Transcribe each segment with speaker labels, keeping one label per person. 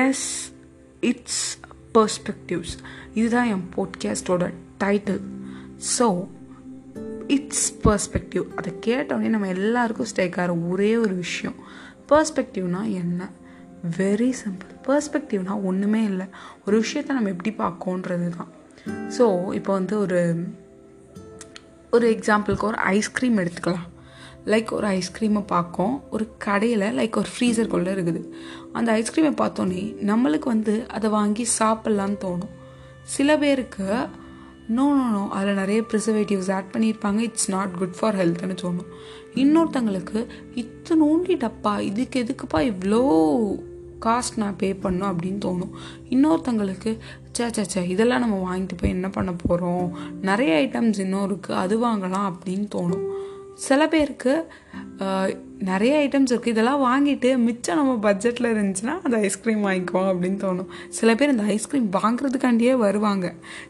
Speaker 1: S it's perspectives இதுதான் என் போட்காஸ்டோட டைட்டில் ஸோ இட்ஸ் பர்ஸ்பெக்டிவ் அதை கேட்டோடனே நம்ம எல்லாருக்கும் ஸ்டேக் ஆகிற ஒரே ஒரு விஷயம். பர்ஸ்பெக்டிவ்னா என்ன? வெரி சிம்பிள் பர்ஸ்பெக்டிவ்னா ஒன்றுமே இல்லை. ஒரு விஷயத்த நம்ம எப்படி பார்க்கோன்றது தான் ஸோ இப்போ வந்து ஒரு ஒரு எக்ஸாம்பிளுக்கு ஒரு ஐஸ்கிரீம் எடுத்துக்கலாம். லைக் ஒரு ஐஸ்கிரீமை பார்க்கோம். ஒரு கடையில் லைக் ஒரு ஃப்ரீசருக்குள்ளே இருக்குது. அந்த ஐஸ்கிரீமை பார்த்தோன்னே நம்மளுக்கு வந்து அதை வாங்கி சாப்பிட்லான்னு தோணும். சில பேருக்கு நோ நோ நோ அதில் நிறைய ப்ரிசர்வேட்டிவ்ஸ் ஆட் பண்ணியிருப்பாங்க. இட்ஸ் நாட் குட் ஃபார் ஹெல்த்னு தோணும். இன்னொருத்தங்களுக்கு இத்தனோண்டி டப்பா இதுக்கு எதுக்குப்பா இவ்வளோ காஸ்ட் நான் பே பண்ணும் அப்படின்னு தோணும். இன்னொருத்தங்களுக்கு சே சே சே இதெல்லாம் நம்ம வாங்கிட்டு போய் என்ன பண்ண போகிறோம் நிறைய ஐட்டம்ஸ் இன்னும் இருக்குது அது வாங்கலாம் அப்படின்னு தோணும். சில பேருக்கு நிறைய ஐட்டம்ஸ் இருக்குது இதெல்லாம் வாங்கிட்டு மிச்சம் நம்ம பட்ஜெட்டில் இருந்துச்சுன்னா அந்த ஐஸ்கிரீம் வாங்கிக்குவோம் அப்படின்னு தோணும். சில பேர் இந்த ஐஸ்கிரீம் வாங்குறதுக்காண்டியே வருவாங்க.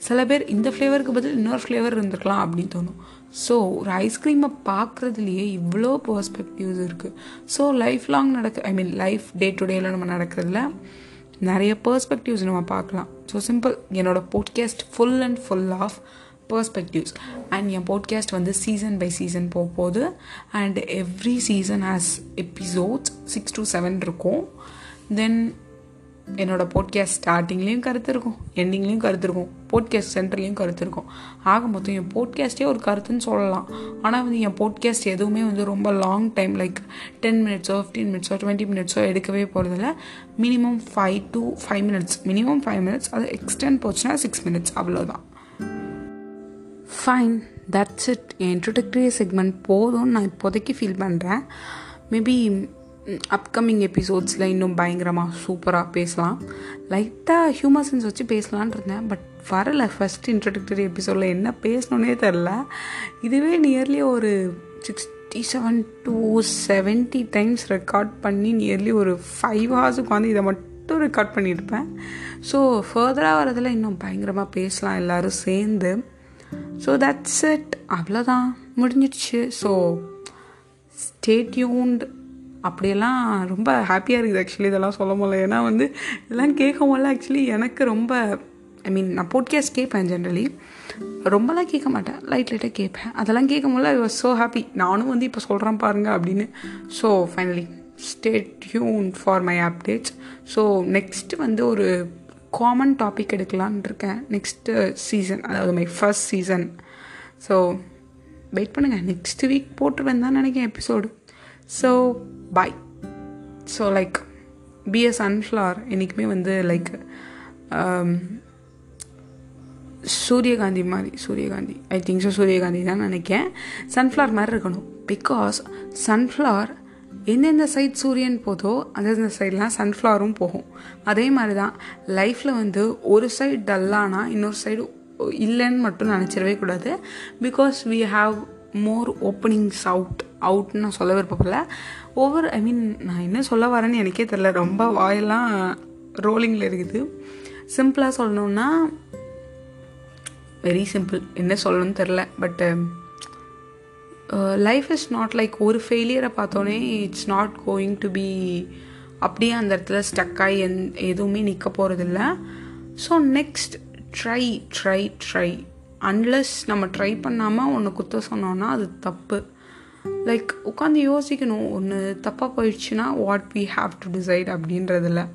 Speaker 1: சில பேர் இந்த ஃப்ளேவருக்கு பதில் இன்னொரு ஃப்ளேவர் இருந்திருக்கலாம் அப்படின்னு தோணும். ஸோ ஒரு ஐஸ்கிரீமை பார்க்குறதுலையே இவ்வளோ பர்ஸ்பெக்டிவ்ஸ் இருக்குது ஸோ லைஃப் லாங் நடக்க ஐ மீன் லைஃப் டே டு டேயில் நம்ம நடக்கிறதுல நிறைய பர்ஸ்பெக்டிவ்ஸ் நம்ம பார்க்கலாம். ஸோ சிம்பிள் என்னோடய podcast full and full of perspectives and N podcast வந்து சீசன் பை சீசன் போக போகுது and every season has episodes six to seven இருக்கும். தென் என்னோடய போட்காஸ்ட் ஸ்டார்டிங்லேயும் கருத்து இருக்கும் எண்டிங்லேயும் கருத்து இருக்கும் போட்காஸ்ட் சென்டர்லேயும் கருத்து இருக்கும். ஆக மொத்தம் என் போட்காஸ்ட்டே ஒரு கருத்துன்னு சொல்லலாம். ஆனால் வந்து என் போட்காஸ்ட் எதுவுமே வந்து ரொம்ப லாங் டைம் லைக் டென் மினிட்ஸோ ஃபிஃப்டீன் மினிட்ஸோ டுவெண்ட்டி மினிட்ஸோ எடுக்கவே போகிறதில்ல minimum five to five minutes minimum five minutes அது எக்ஸ்டெண்ட் போச்சுன்னா சிக்ஸ் மினிட்ஸ் அவ்வளோதான் ஃபைன் தட்ஸ் இட் என் இன்ட்ரோடக்டரி செக்மெண்ட் போதும்னு நான் இப்போதைக்கு ஃபீல் பண்ணுறேன் மேபி அப்கமிங் எபிசோட்ஸில் இன்னும் பயங்கரமாக சூப்பராக பேசலாம். லைட்டாக ஹியூமர் சென்ஸ் வச்சு பேசலான் இருந்தேன். பட் வரலை. ஃபஸ்ட் இன்ட்ரடக்டரி எபிசோடில் என்ன பேசணுன்னே தெரில இதுவே நியர்லி ஒரு sixty seven to seventy times record பண்ணி நியர்லி ஒரு ஃபைவ் ஹவர்ஸ் உட்காந்து இதை மட்டும் ரெக்கார்ட் பண்ணியிருப்பேன். ஸோ ஃபர்தராக வரதில் இன்னும் பயங்கரமாக பேசலாம். எல்லோரும் சேர்ந்து. ஸோ தட்ஸ் இட் அவ்வளோதான் முடிஞ்சிடுச்சு. ஸோ ஸ்டேட்யூண்ட் அப்படியெல்லாம் ரொம்ப ஹாப்பியாக இருக்குது ஆக்சுவலி இதெல்லாம் சொல்ல முடியல. ஏன்னா வந்து இதெல்லாம் கேட்கும்போது ஆக்சுவலி எனக்கு ரொம்ப ஐ மீன் நான் போட்காஸ்ட் கேட்பேன் ஜென்ரலி ரொம்பலாம் கேட்க மாட்டேன். லைட் லைட்டாக கேட்பேன். அதெல்லாம் கேட்கும்போது ஐ வாஸ் ஸோ ஹாப்பி நானும் வந்து இப்போ சொல்கிறேன் பாருங்கள் அப்படின்னு. So finally stay tuned for my updates so next வந்து ஒரு காமன் டாபிக் எடுக்கலான் இருக்கேன் நெக்ஸ்ட்டு சீசன் அதாவது my first season so wait பண்ணுங்கள் நெக்ஸ்ட் வீக் போட்டுருவேன் தான் நினைக்கிறேன் episode so bye so like be a sunflower என்றைக்குமே வந்து லைக் um, சூரியகாந்தி மாதிரி சூரியகாந்தி. ஐ திங்க் ஸோ சூரியகாந்தி தான் நினைக்கிறேன். சன்ஃப்ளவர் மாதிரி இருக்கணும். பிகாஸ் சன்ஃப்ளவர் எந்தெந்த சைட் சூரியன் போதோ அந்தந்த சைட்லாம் சன்ஃப்ளவரும் போகும். அதே மாதிரி தான் லைஃப்பில் வந்து ஒரு சைடு டல்லானா இன்னொரு சைடு இல்லைன்னு மட்டும் நினச்சிடவே கூடாது. Because we have more openings out அவுட்னு நான் சொல்ல விருப்பப்படல. ஒவ்வொரு ஐ மீன் நான் என்ன சொல்ல வரேன்னு எனக்கே தெரில ரொம்ப வாயெல்லாம் ரோலிங்கில் இருக்குது. சிம்பிளாக சொல்லணுன்னா வெரி சிம்பிள் என்ன சொல்லணும்னு தெரில பட்டு லைஃப் இஸ் நாட் லைக் ஒரு ஃபெயிலியரை பார்த்தோன்னே it's not going to be அப்படியே அந்த இடத்துல ஸ்டக்காகி எந் எதுவுமே நிற்க போகிறதில்ல so next try try try unless நம்ம ட்ரை பண்ணாமல் ஒன்று குத்த சொன்னோன்னா அது தப்பு. லைக் உட்காந்து யோசிக்கணும். ஒன்று தப்பாக போயிடுச்சுன்னா what we have to decide அப்படின்றதில்ல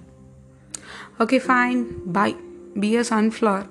Speaker 1: okay fine bye be a sunflower